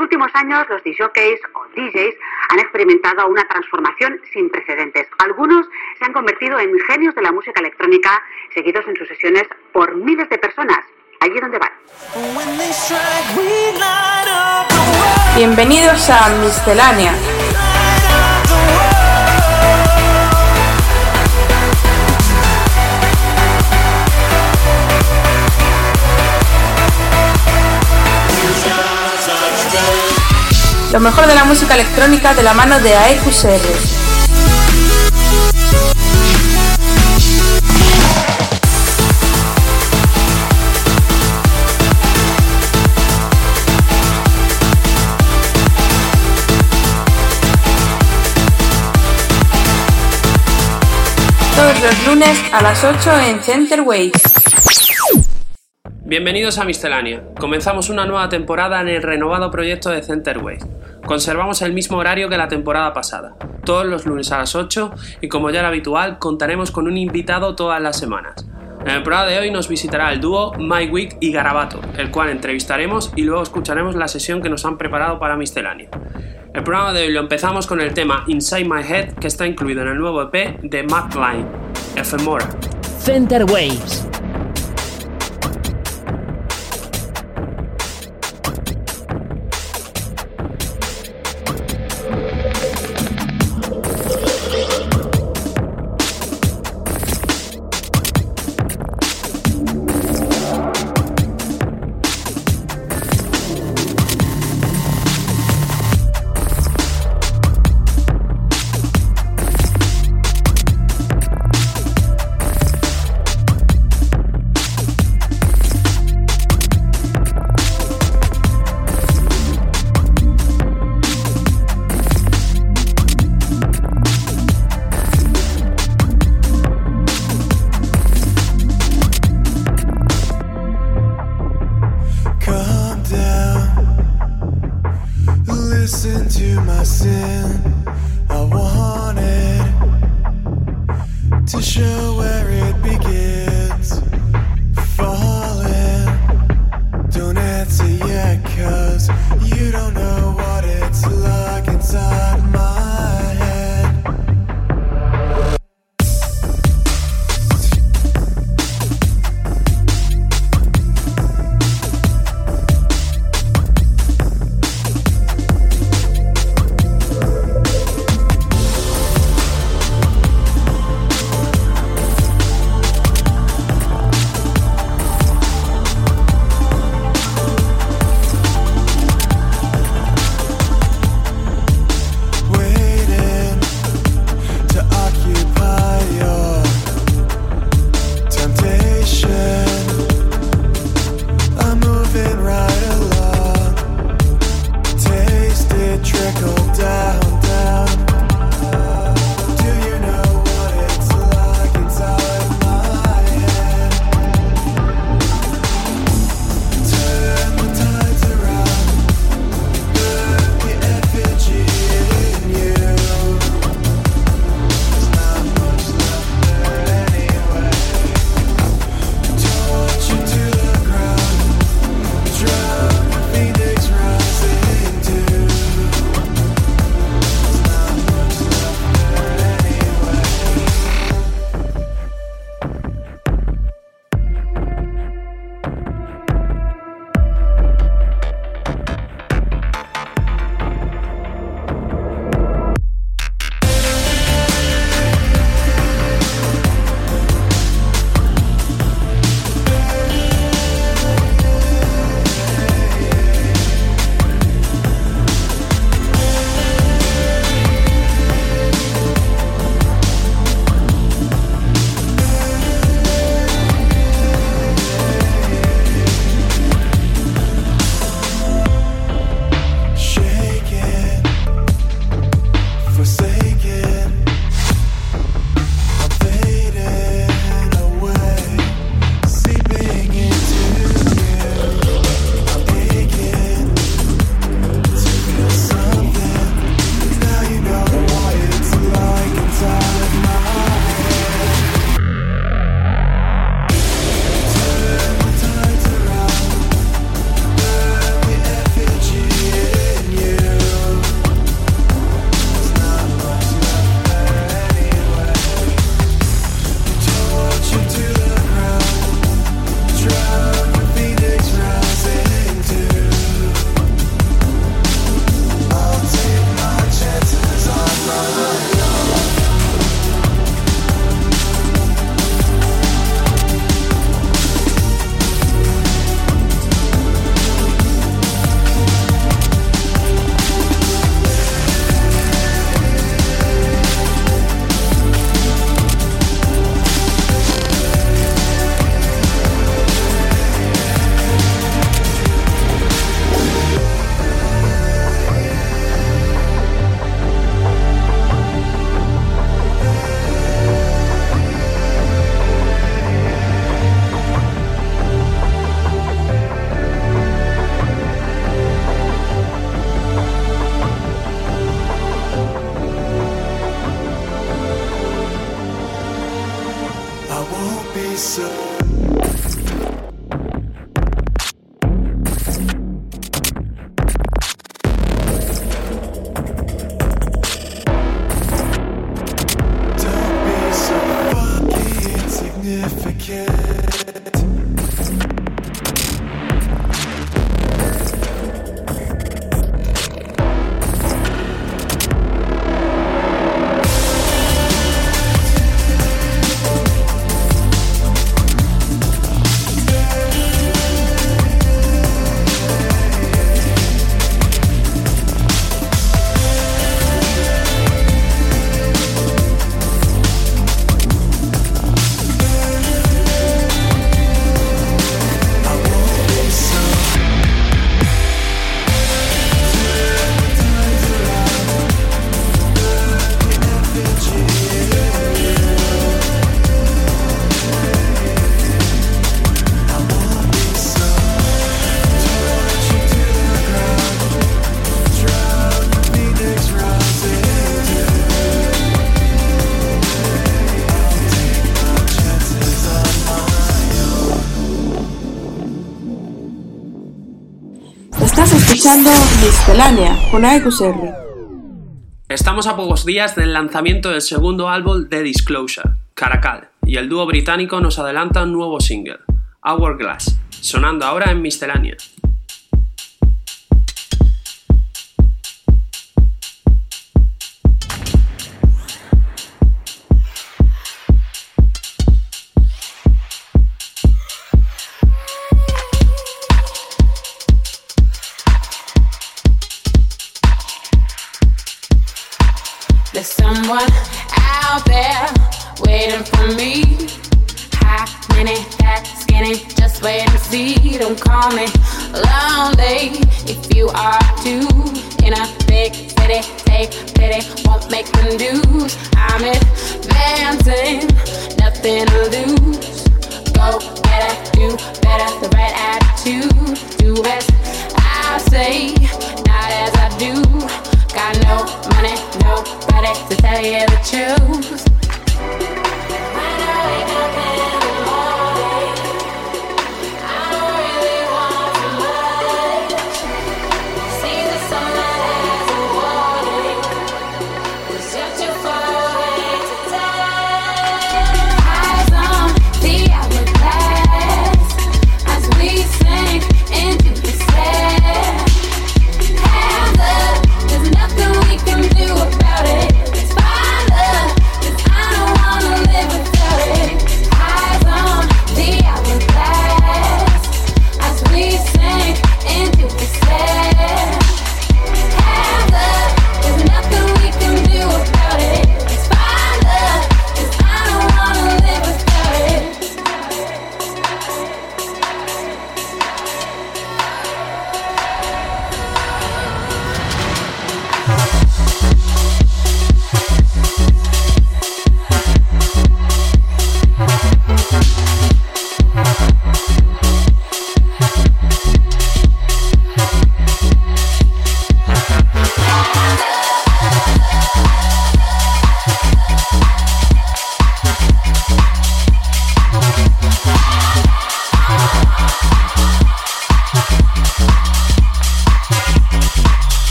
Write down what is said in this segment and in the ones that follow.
últimos años, los DJs o DJs han experimentado una transformación sin precedentes. Algunos se han convertido en genios de la música electrónica, seguidos en sus sesiones por miles de personas. Allí donde van. Bienvenidos a Miscelánea. Lo mejor de la música electrónica de la mano de AEQCR. Todos los lunes a las 8 en Center Waves. Bienvenidos a Miscelánea. Comenzamos una nueva temporada en el renovado proyecto de Centerways. Conservamos el mismo horario que la temporada pasada, todos los lunes a las 8 y como ya era habitual, contaremos con un invitado todas las semanas. En el programa de hoy nos visitará el dúo My Week y Garabato, el cual entrevistaremos y luego escucharemos la sesión que nos han preparado para Miscelánea. El programa de hoy lo empezamos con el tema Inside My Head que está incluido en el nuevo EP de Matt Line, Ephemora. Center Waves. con Estamos a pocos días del lanzamiento del segundo álbum de Disclosure, Caracal, y el dúo británico nos adelanta un nuevo single, Hourglass, sonando ahora en Miscelánea.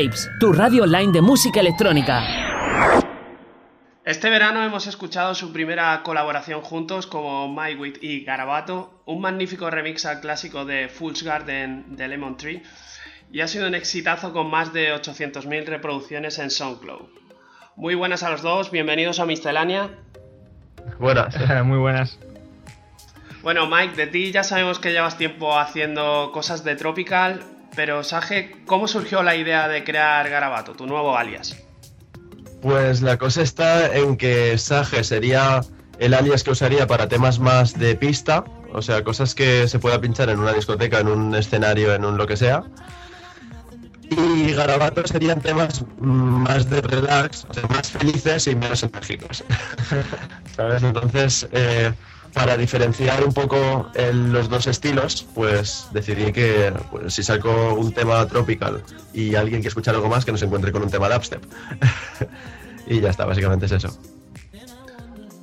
Waves, tu radio online de música electrónica. Este verano hemos escuchado su primera colaboración juntos como MyWit y Garabato, un magnífico remix al clásico de Fool's Garden de Lemon Tree, y ha sido un exitazo con más de 800.000 reproducciones en SoundCloud. Muy buenas a los dos, bienvenidos a Miscelánea. Buenas. Muy buenas. Bueno, Mike, de ti ya sabemos que llevas tiempo haciendo cosas de Tropical, pero Sage, ¿cómo surgió la idea de crear Garabato, tu nuevo alias? Pues la cosa está en que Sage sería el alias que usaría para temas más de pista, o sea, cosas que se pueda pinchar en una discoteca, en un escenario, en un lo que sea. Y Garabato serían temas más de relax, o sea, más felices y menos enérgicos. ¿Sabes? Entonces, eh, para diferenciar un poco el- los dos estilos, pues decidí que pues, si saco un tema tropical y alguien que escucha algo más, que nos encuentre con un tema dubstep. y ya está, básicamente es eso.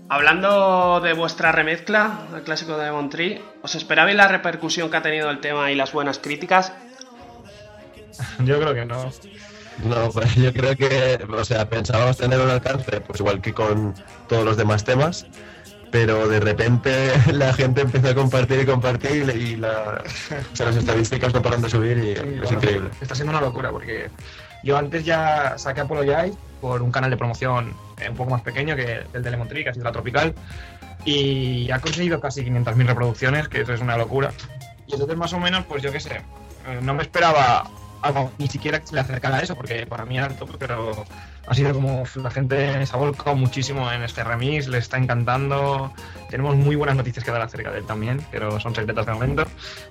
Hablando de vuestra remezcla, el clásico de Lemon Tree, ¿os esperabais la repercusión que ha tenido el tema y las buenas críticas? Yo creo que no. No, pues yo creo que, o sea, pensábamos tener un alcance, pues igual que con todos los demás temas, pero de repente la gente empezó a compartir y compartir y la, o sea, las estadísticas no paran de subir y Sí, es bueno, increíble. Está siendo una locura porque yo antes ya saqué Apologize por un canal de promoción un poco más pequeño que el de Lemon Tree, que ha sido la Tropical, y ha conseguido casi 500.000 reproducciones, que eso es una locura. Y entonces más o menos, pues yo qué sé, eh, no me esperaba algo ni siquiera que se le acercara a eso, porque para mí era el tope, pero ha sido como la gente se ha volcado muchísimo en este remix, le está encantando. Tenemos muy buenas noticias que dar acerca de él también, pero son secretas de momento.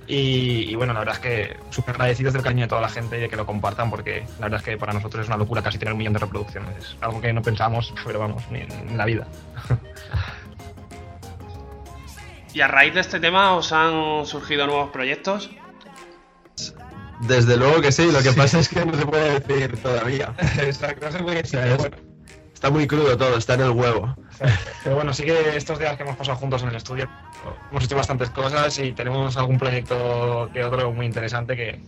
Y, y bueno, la verdad es que súper agradecidos del cariño de toda la gente y de que lo compartan, porque la verdad es que para nosotros es una locura casi tener un millón de reproducciones. Es algo que no pensamos, pero vamos, ni en la vida. ¿Y a raíz de este tema os han surgido nuevos proyectos? Desde luego que sí, lo que pasa es que no se puede decir todavía. Exacto, no se puede decir, es- bueno. Está muy crudo todo, está en el huevo. Pero bueno, sí que estos días que hemos pasado juntos en el estudio hemos hecho bastantes cosas y tenemos algún proyecto que otro muy interesante que,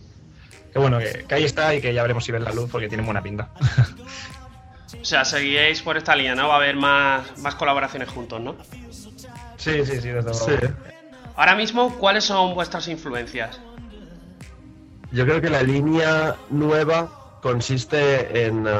que bueno, que, que ahí está y que ya veremos si ven la luz porque tiene buena pinta. O sea, seguiréis por esta línea, ¿no? Va a haber más, más colaboraciones juntos, ¿no? Sí, sí, sí, desde luego. Sí. Ahora mismo, ¿cuáles son vuestras influencias? Yo creo que la línea nueva consiste en, eh,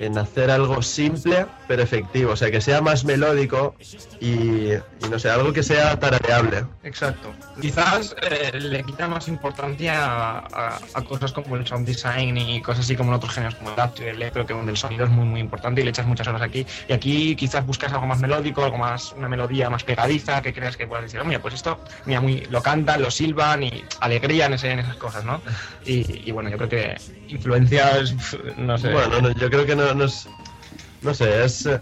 en hacer algo simple pero efectivo, o sea, que sea más melódico y, y no sé, algo que sea tarareable. Exacto. Quizás eh, le quita más importancia a, a- a cosas como el sound design y cosas así como en otros géneros como el acto y el electro, que donde el sonido es muy muy importante y le echas muchas horas aquí. Y aquí quizás buscas algo más melódico, algo más, una melodía más pegadiza, que creas que puedas decir, "Oh, mira, pues esto, mira, muy, lo cantan, lo silban y alegría en, ese- en esas cosas, ¿no? Y, y bueno, yo creo que influencias, no sé. Bueno, no, yo creo que no, no es. No sé, es. eh,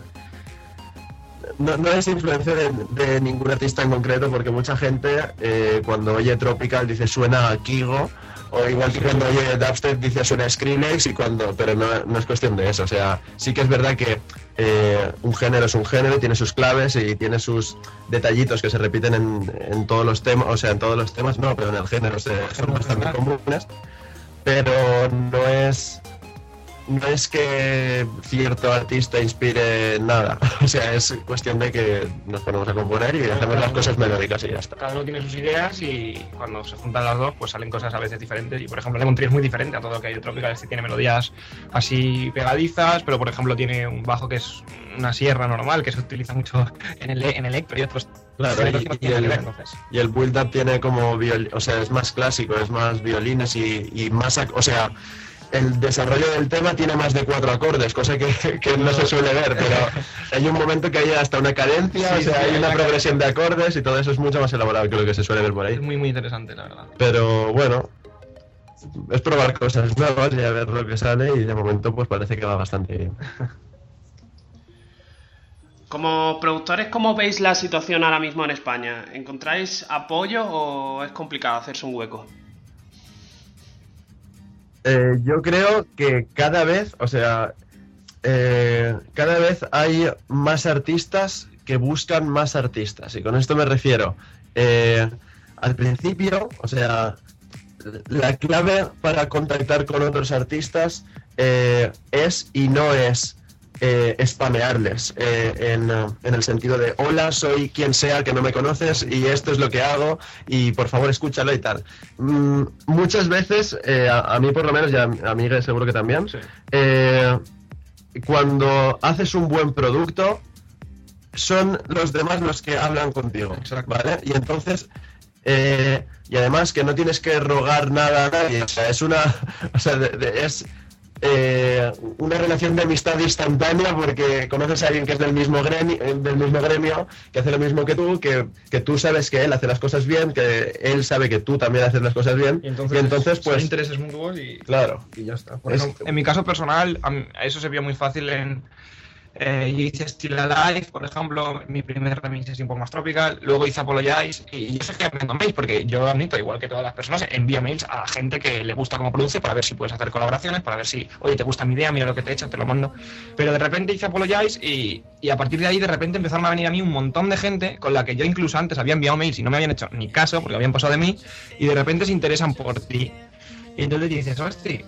No, no es influencia de, de ningún artista en concreto, porque mucha gente eh, cuando oye Tropical dice suena a Kigo, o igual que cuando oye Dubstep dice suena a Skrillex, y cuando, pero no, no es cuestión de eso. O sea, sí que es verdad que eh, un género es un género, tiene sus claves y tiene sus detallitos que se repiten en, en todos los temas, o sea, en todos los temas no, pero en el género se, son bastante comunes, pero no es no es que cierto artista inspire nada, o sea, es cuestión de que nos ponemos a componer y hacemos las cosas melódicas y ya está. Cada uno tiene sus ideas y cuando se juntan las dos, pues salen cosas a veces diferentes. Y por ejemplo, Lemon Tree es muy diferente a todo lo que hay de Tropical. Este tiene melodías así pegadizas, pero por ejemplo tiene un bajo que es una sierra normal, que se utiliza mucho en el en electro y otros. Claro, y, el, y build-up tiene como viol, o sea, es más clásico, es más violines y, y más, o sea, el desarrollo del tema tiene más de cuatro acordes, cosa que, que no se suele ver, pero hay un momento que hay hasta una cadencia, Sí, o sea, sí, hay hay una una progresión de acordes y todo eso es mucho más elaborado que lo que se suele ver por Es ahí. muy, muy interesante, la verdad. Pero bueno, es probar cosas nuevas y a ver lo que sale y de momento pues parece que va bastante bien. Como productores, ¿cómo veis la situación ahora mismo en España? ¿Encontráis apoyo o es complicado hacerse un hueco? Eh, yo creo que cada vez, o sea, eh, cada vez hay más artistas que buscan más artistas. Y con esto me refiero, eh, al principio, o sea, la clave para contactar con otros artistas es y no es eh, spamearles eh, en, en el sentido de hola, soy quien sea que no me conoces y esto es lo que hago y por favor escúchalo y tal. Mm, muchas veces, eh, a, a mí por lo menos, y a, a Miguel seguro que también, Sí. eh, cuando haces un buen producto, son los demás los que hablan contigo, Exacto. ¿vale? Y entonces, eh, y además que no tienes que rogar nada a nadie, o sea, es una, o sea, de- de- es eh, una relación de amistad instantánea porque conoces a alguien que es del mismo gremio, del mismo gremio, que hace lo mismo que tú, que, que tú sabes que él hace las cosas bien, que él sabe que tú también haces las cosas bien, Y entonces, entonces son pues, intereses mutuos y, claro. y ya está. Por Es- ejemplo, en mi caso personal, eso se vio muy fácil en. Eh, yo hice Still Alive, por ejemplo, mi primer remix es un poco más tropical. Luego hice Apologize y yo sé que enviando mails, porque yo admito, igual que todas las personas, envío mails a gente que le gusta cómo produce para ver si puedes hacer colaboraciones, para ver si, oye, te gusta mi idea, mira lo que te he hecho, te lo mando. Pero de repente hice Apologize y, y a partir de ahí, de repente empezaron a venir a mí un montón de gente con la que yo incluso antes había enviado mails y no me habían hecho ni caso porque habían pasado de mí y de repente se interesan por ti. Y entonces dices, hostia,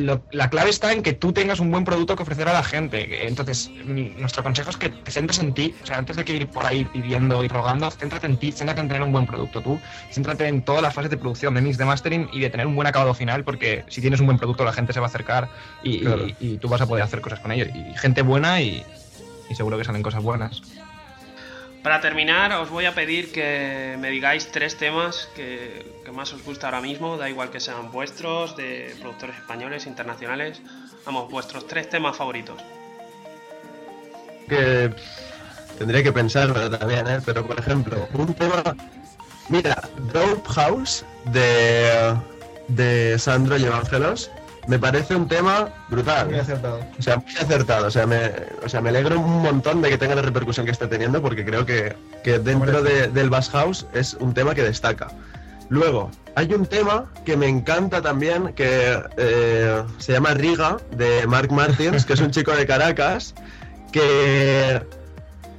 lo- la clave está en que tú tengas un buen producto que ofrecer a la gente. Entonces, mi- nuestro consejo es que te centres en ti. O sea, antes de que ir por ahí pidiendo y rogando, céntrate en ti, céntrate en tener un buen producto tú. Céntrate en todas las fases de producción, de mix, de mastering y de tener un buen acabado final, porque si tienes un buen producto, la gente se va a acercar y, y- Claro. y tú vas a poder hacer cosas con ellos. Y gente buena y, y seguro que salen cosas buenas. Para terminar, os voy a pedir que me digáis tres temas que, más os gusta ahora mismo, da igual que sean vuestros, de productores españoles, internacionales. Vamos, vuestros tres temas favoritos. que tendría que pensarlo también, ¿eh? Pero por ejemplo, un tema. Mira, Dope House de, de Sandro y Evangelos me parece un tema brutal. acertado. O sea, muy acertado. O sea, me, o sea, me alegro un montón de que tenga la repercusión que está teniendo porque creo que, que dentro de- del Bass House es un tema que destaca. Luego, hay un tema que me encanta también que eh, se llama Riga de Mark Martins, que es un chico de Caracas que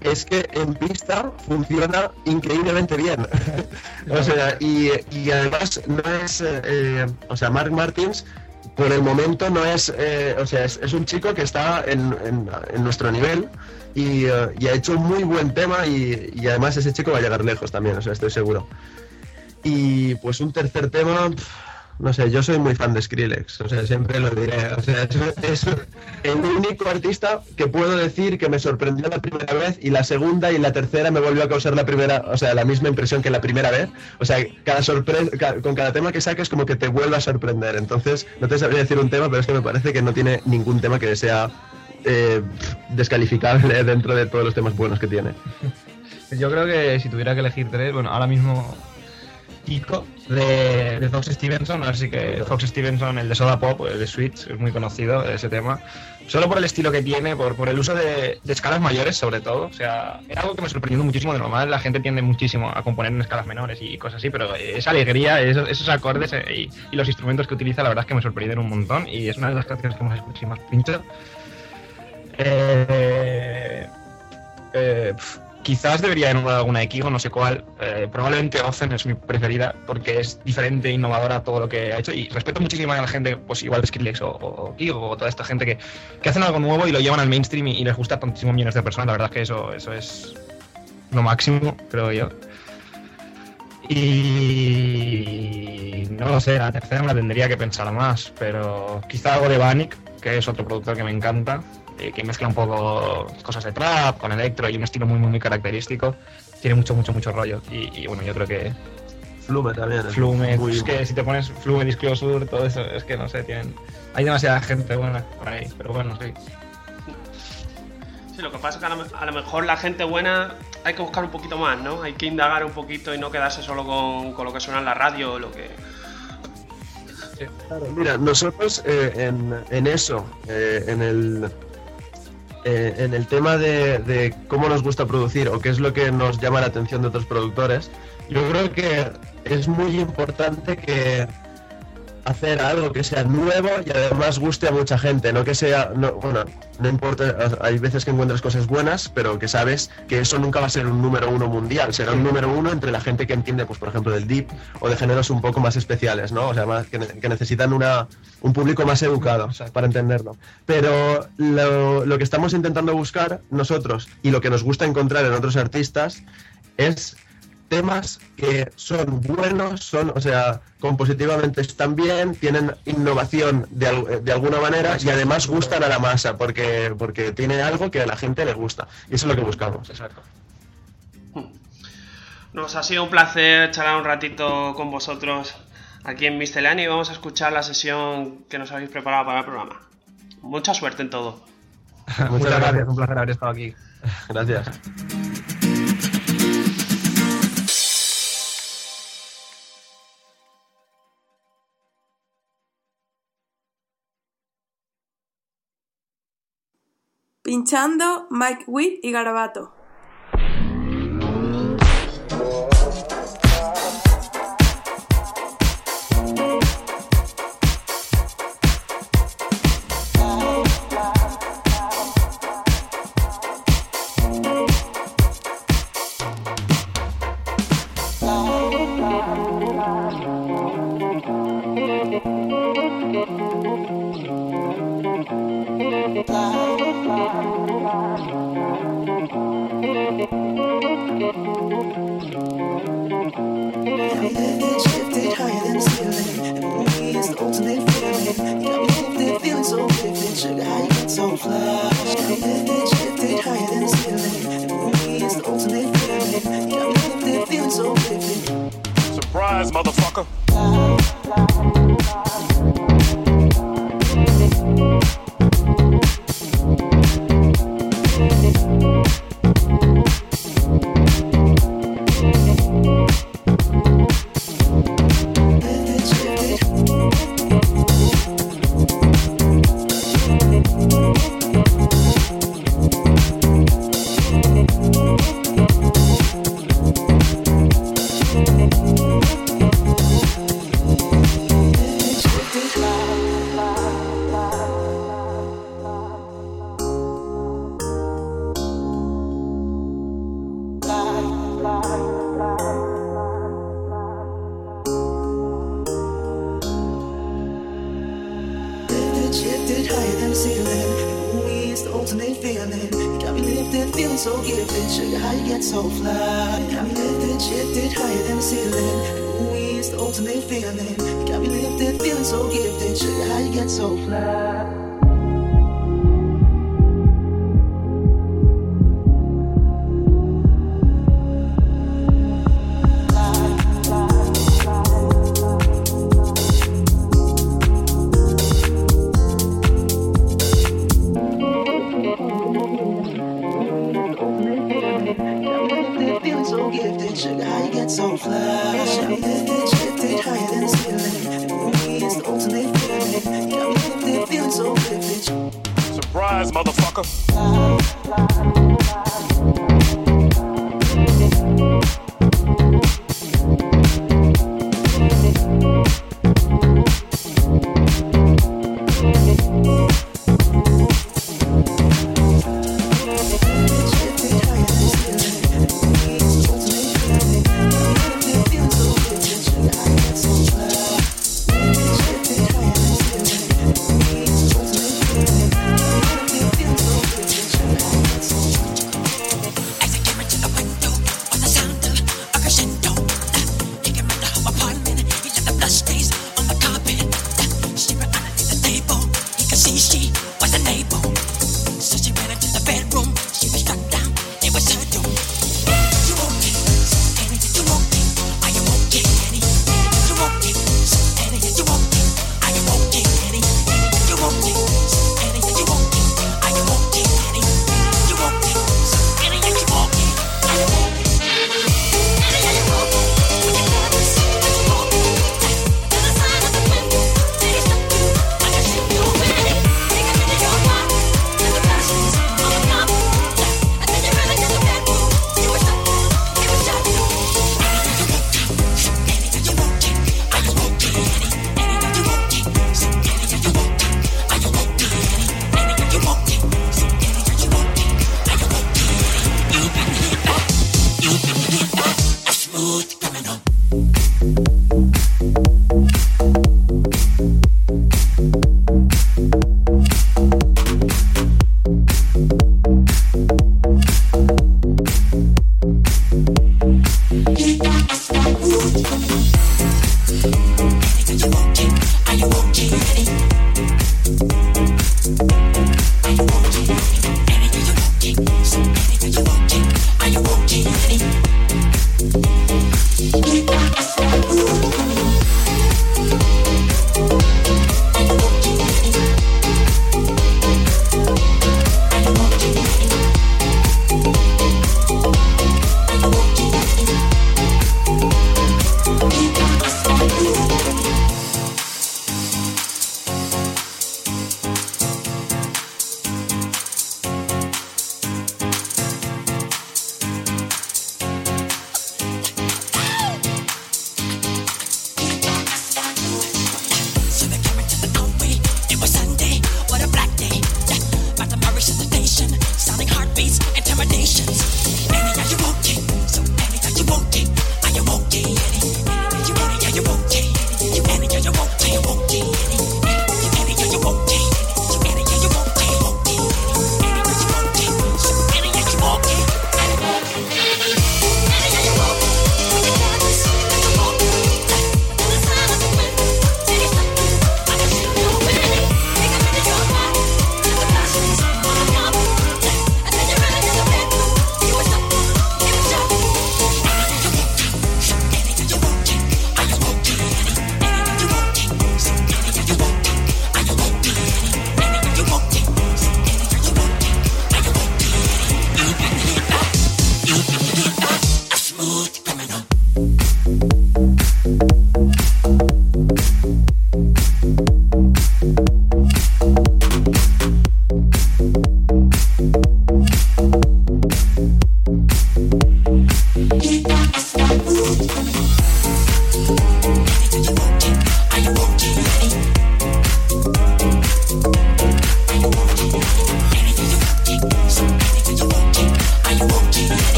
es que en pista funciona increíblemente bien. o sea, y, y además no es, eh, o sea, Mark Martins por el momento no es, eh, o sea, es, es un chico que está en, en- en nuestro nivel y, eh, y ha hecho un muy buen tema y, y además ese chico va a llegar lejos también, o sea, estoy seguro. Y pues un tercer tema, no sé, yo soy muy fan de Skrillex, o sea, siempre lo diré. O sea, es, el único artista que puedo decir que me sorprendió la primera vez y la segunda y la tercera me volvió a causar la primera, o sea, la misma impresión que la primera vez. O sea, cada sorpre- ca- con cada tema que saques como que te vuelve a sorprender. Entonces, no te sabría decir un tema, pero es que me parece que no tiene ningún tema que sea eh, descalificable dentro de todos los temas buenos que tiene. Yo creo que si tuviera que elegir tres, bueno, ahora mismo Kiko de, Fox Stevenson, así que Fox Stevenson, el de Soda Pop, el de Switch, es muy conocido ese tema. Solo por el estilo que tiene, por, por el uso de, escalas mayores sobre todo. O sea, era algo que me sorprendió muchísimo de normal. La gente tiende muchísimo a componer en escalas menores y cosas así, pero esa alegría, esos, acordes eh, y, los instrumentos que utiliza, la verdad es que me sorprendieron un montón y es una de las canciones que más escucho y más pincho. Eh, eh, quizás debería nombrar alguna de Kigo, no sé cuál. Eh, probablemente Ozen es mi preferida porque es diferente e innovadora a todo lo que ha hecho. Y respeto muchísimo a la gente, pues igual Skrillex o, o Kigo o toda esta gente que, que hacen algo nuevo y lo llevan al mainstream y, y les gusta a tantísimos millones de personas. La verdad es que eso, eso es lo máximo, creo yo. Y no lo sé, la tercera me la tendría que pensar más, pero quizá algo de Vanik, que es otro productor que me encanta, eh, que mezcla un poco cosas de trap con electro y un estilo muy, muy, muy característico. Tiene mucho, mucho, mucho rollo. Y, y bueno, yo creo que Flume también. es Flume, muy- es que si te pones Flume, Disclosure, todo eso, es que no sé, tienen. Hay demasiada gente buena por ahí, pero bueno, sí. Sí, lo que pasa es que a lo, a lo mejor la gente buena hay que buscar un poquito más, ¿no? Hay que indagar un poquito y no quedarse solo con, con lo que suena en la radio o lo que... Mira, nosotros eh, en, en eso, eh, en el eh, en el tema de, de cómo nos gusta producir o qué es lo que nos llama la atención de otros productores, yo creo que es muy importante que hacer algo que sea nuevo y además guste a mucha gente, no que sea, no, bueno, no importa, hay veces que encuentras cosas buenas, pero que sabes que eso nunca va a ser un número uno mundial, será un número uno entre la gente que entiende, pues por ejemplo, del deep o de géneros un poco más especiales, ¿no? O sea, más, que, ne- que necesitan una, un público más educado para entenderlo. Pero lo, lo que estamos intentando buscar nosotros y lo que nos gusta encontrar en otros artistas es temas que son buenos, son, o sea, compositivamente están bien, tienen innovación de, de alguna manera y además gustan a la masa porque, porque tiene algo que a la gente le gusta. Y eso es lo que buscamos. Exacto. Nos ha sido un placer charlar un ratito con vosotros aquí en Miscelánea y vamos a escuchar la sesión que nos habéis preparado para el programa. Mucha suerte en todo. Muchas gracias, un placer haber estado aquí. Gracias. Pinchando Mike Witt y Garabato. Surprise, motherfucker.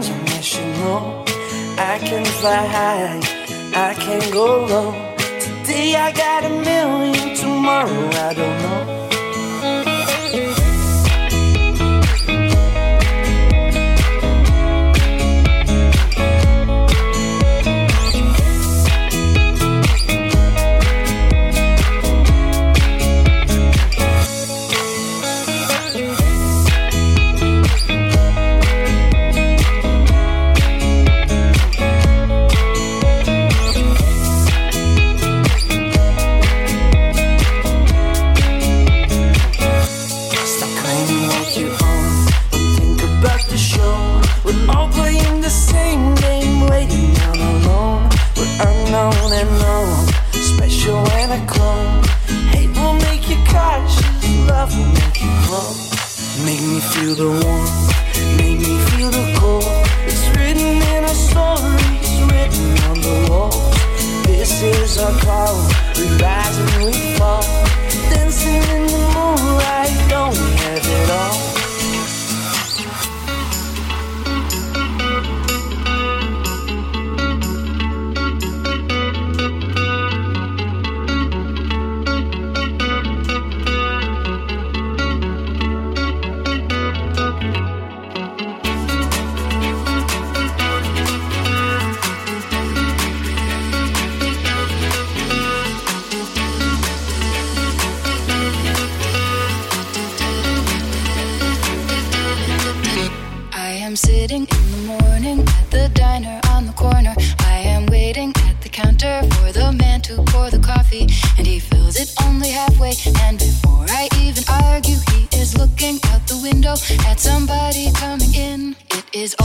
transformational. I can fly high, I can go low. Today I got a million, tomorrow I don't know.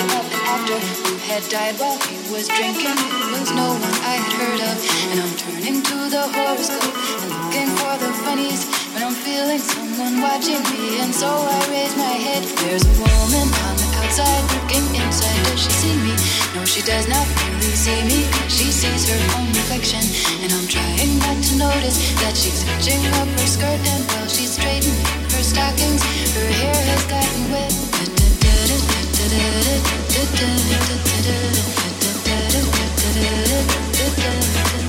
an actor who had died while he was drinking. It was no one I had heard of. And I'm turning to the horoscope and looking for the funnies. But I'm feeling watching me, and so I raise my head. There's a woman on the outside looking inside. Does she see me? No, she does not really see me. She sees her own reflection. And I'm trying not to notice that she's hitching up her skirt. And while she's straightening her stockings, her hair has gotten wet.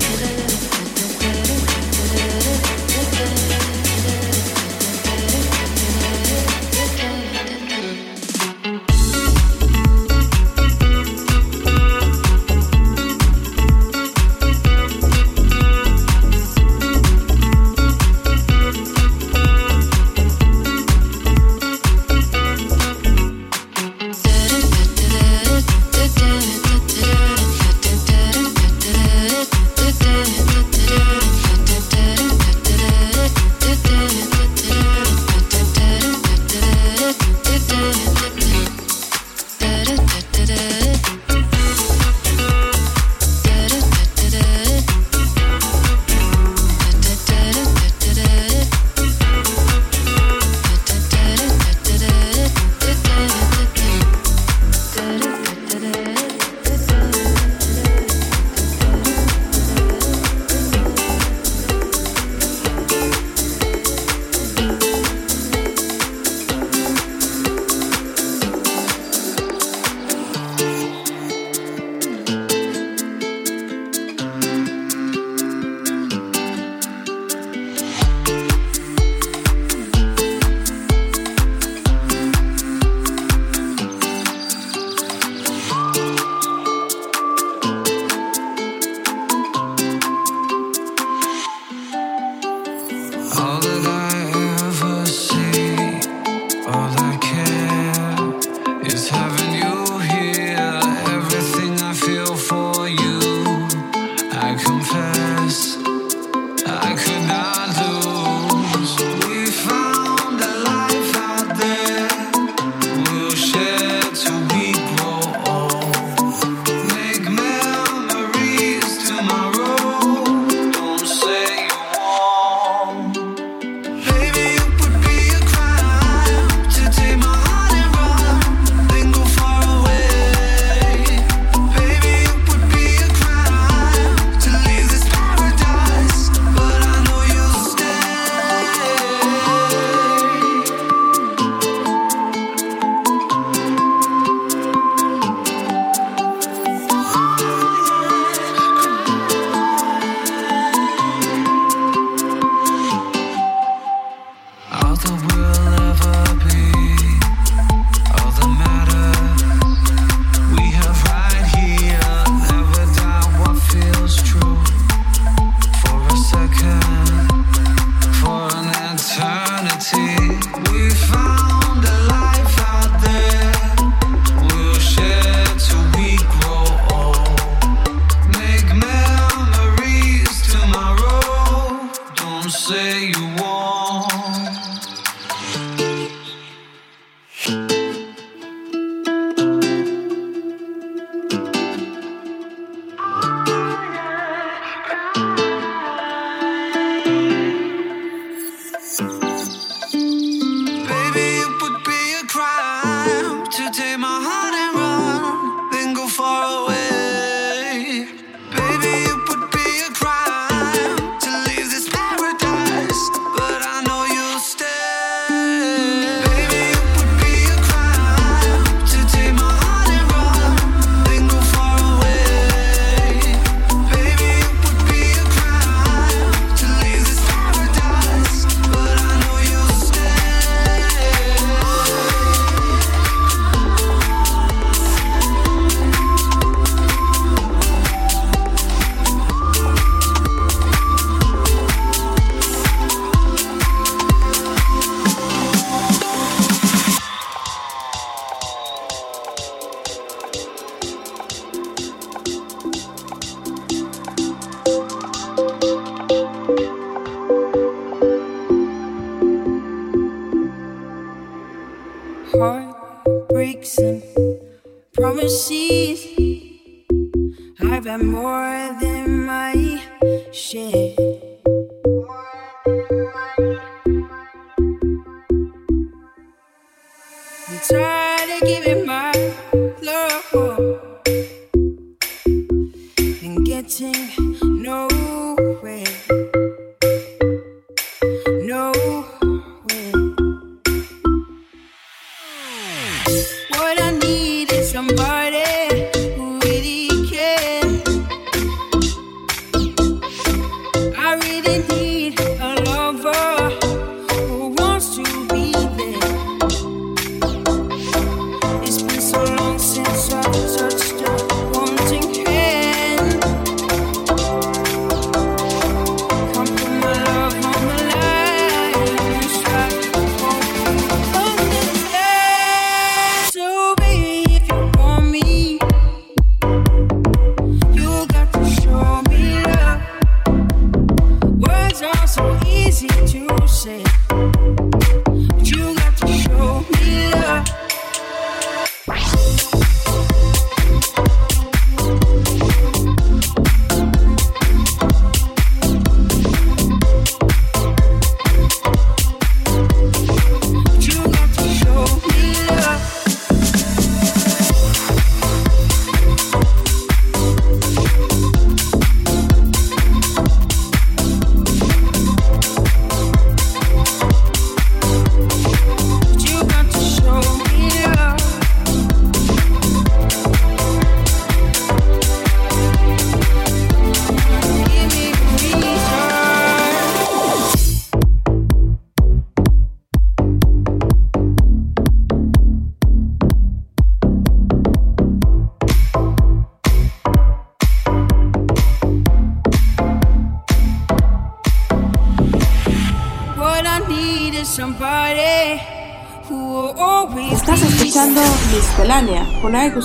that more.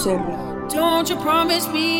Don't you promise me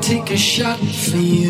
take a shot for you.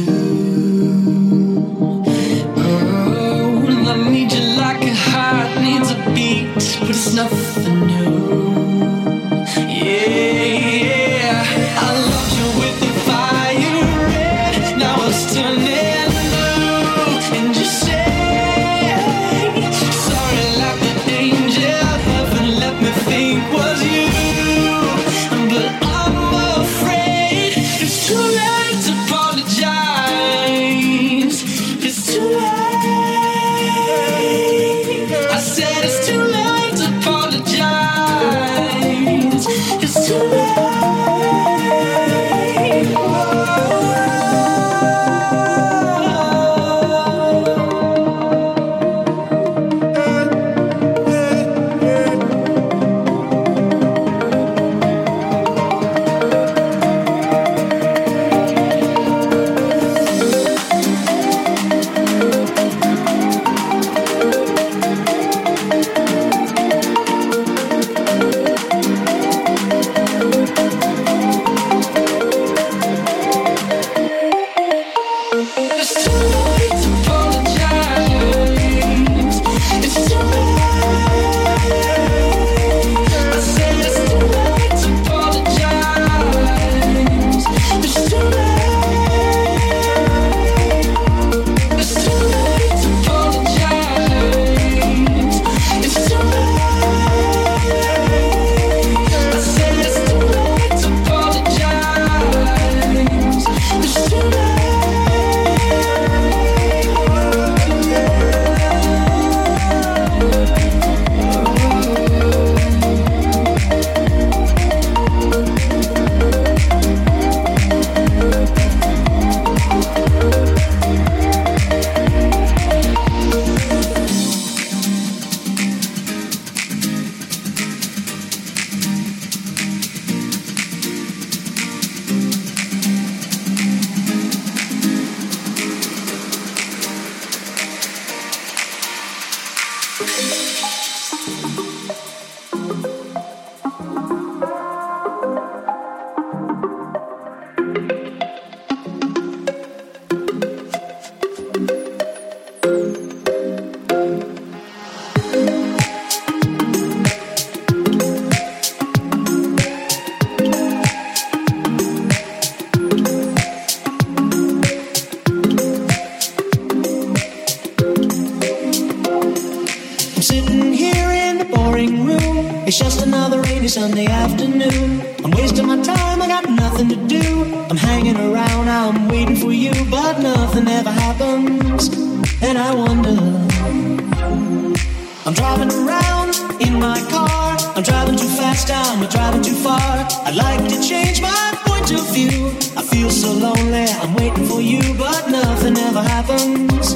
happens,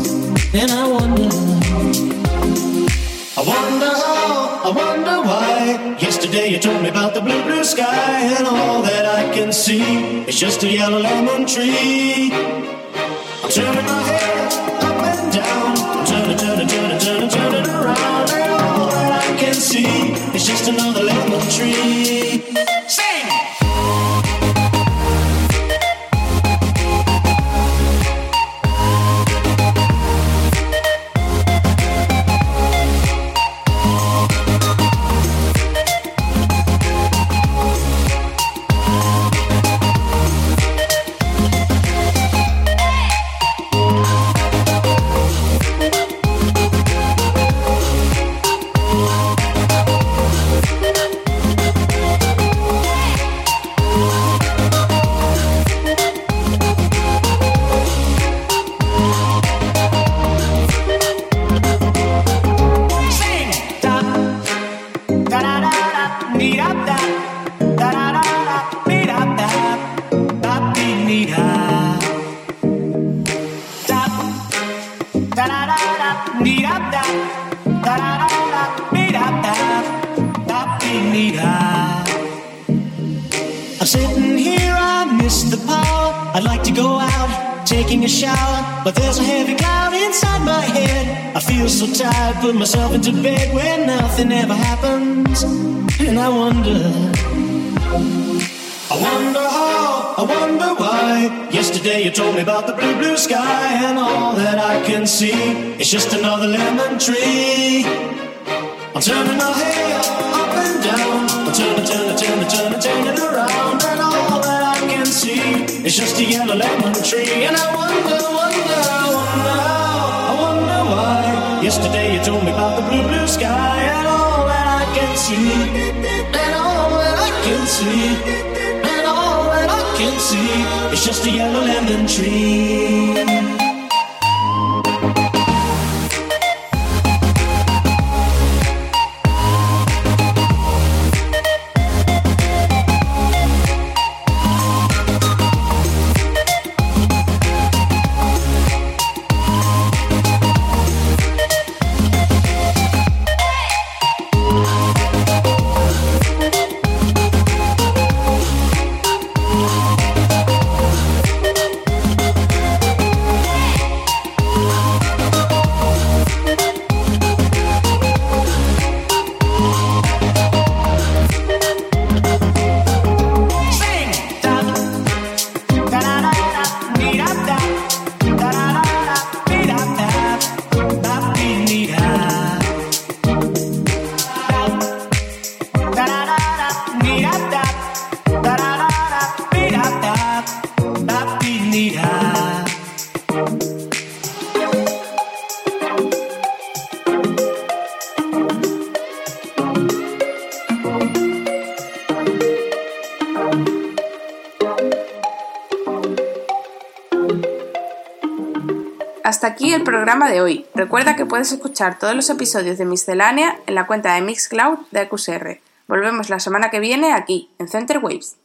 and I wonder. I wonder, I wonder why. Yesterday you told me about the blue, blue sky, and all that I can see is just a yellow lemon tree. I'm turning my head up and down, turning, turning, turning, turning, turning around, and all that I can see is just another lemon tree. blue sky, and all that I can see it's just another lemon tree. I'm turning my head up and down, I'm turning, turning, turning, turning, turning around, and all that I can see it's just a yellow lemon tree. And I wonder, wonder, wonder I wonder why. Yesterday you told me about the blue, blue sky, and all that I can see, and all that I can see can see is just a yellow lemon tree. Escuchar todos los episodios de Miscelánea en la cuenta de Mixcloud de QSR. Volvemos la semana que viene aquí, en Center Waves.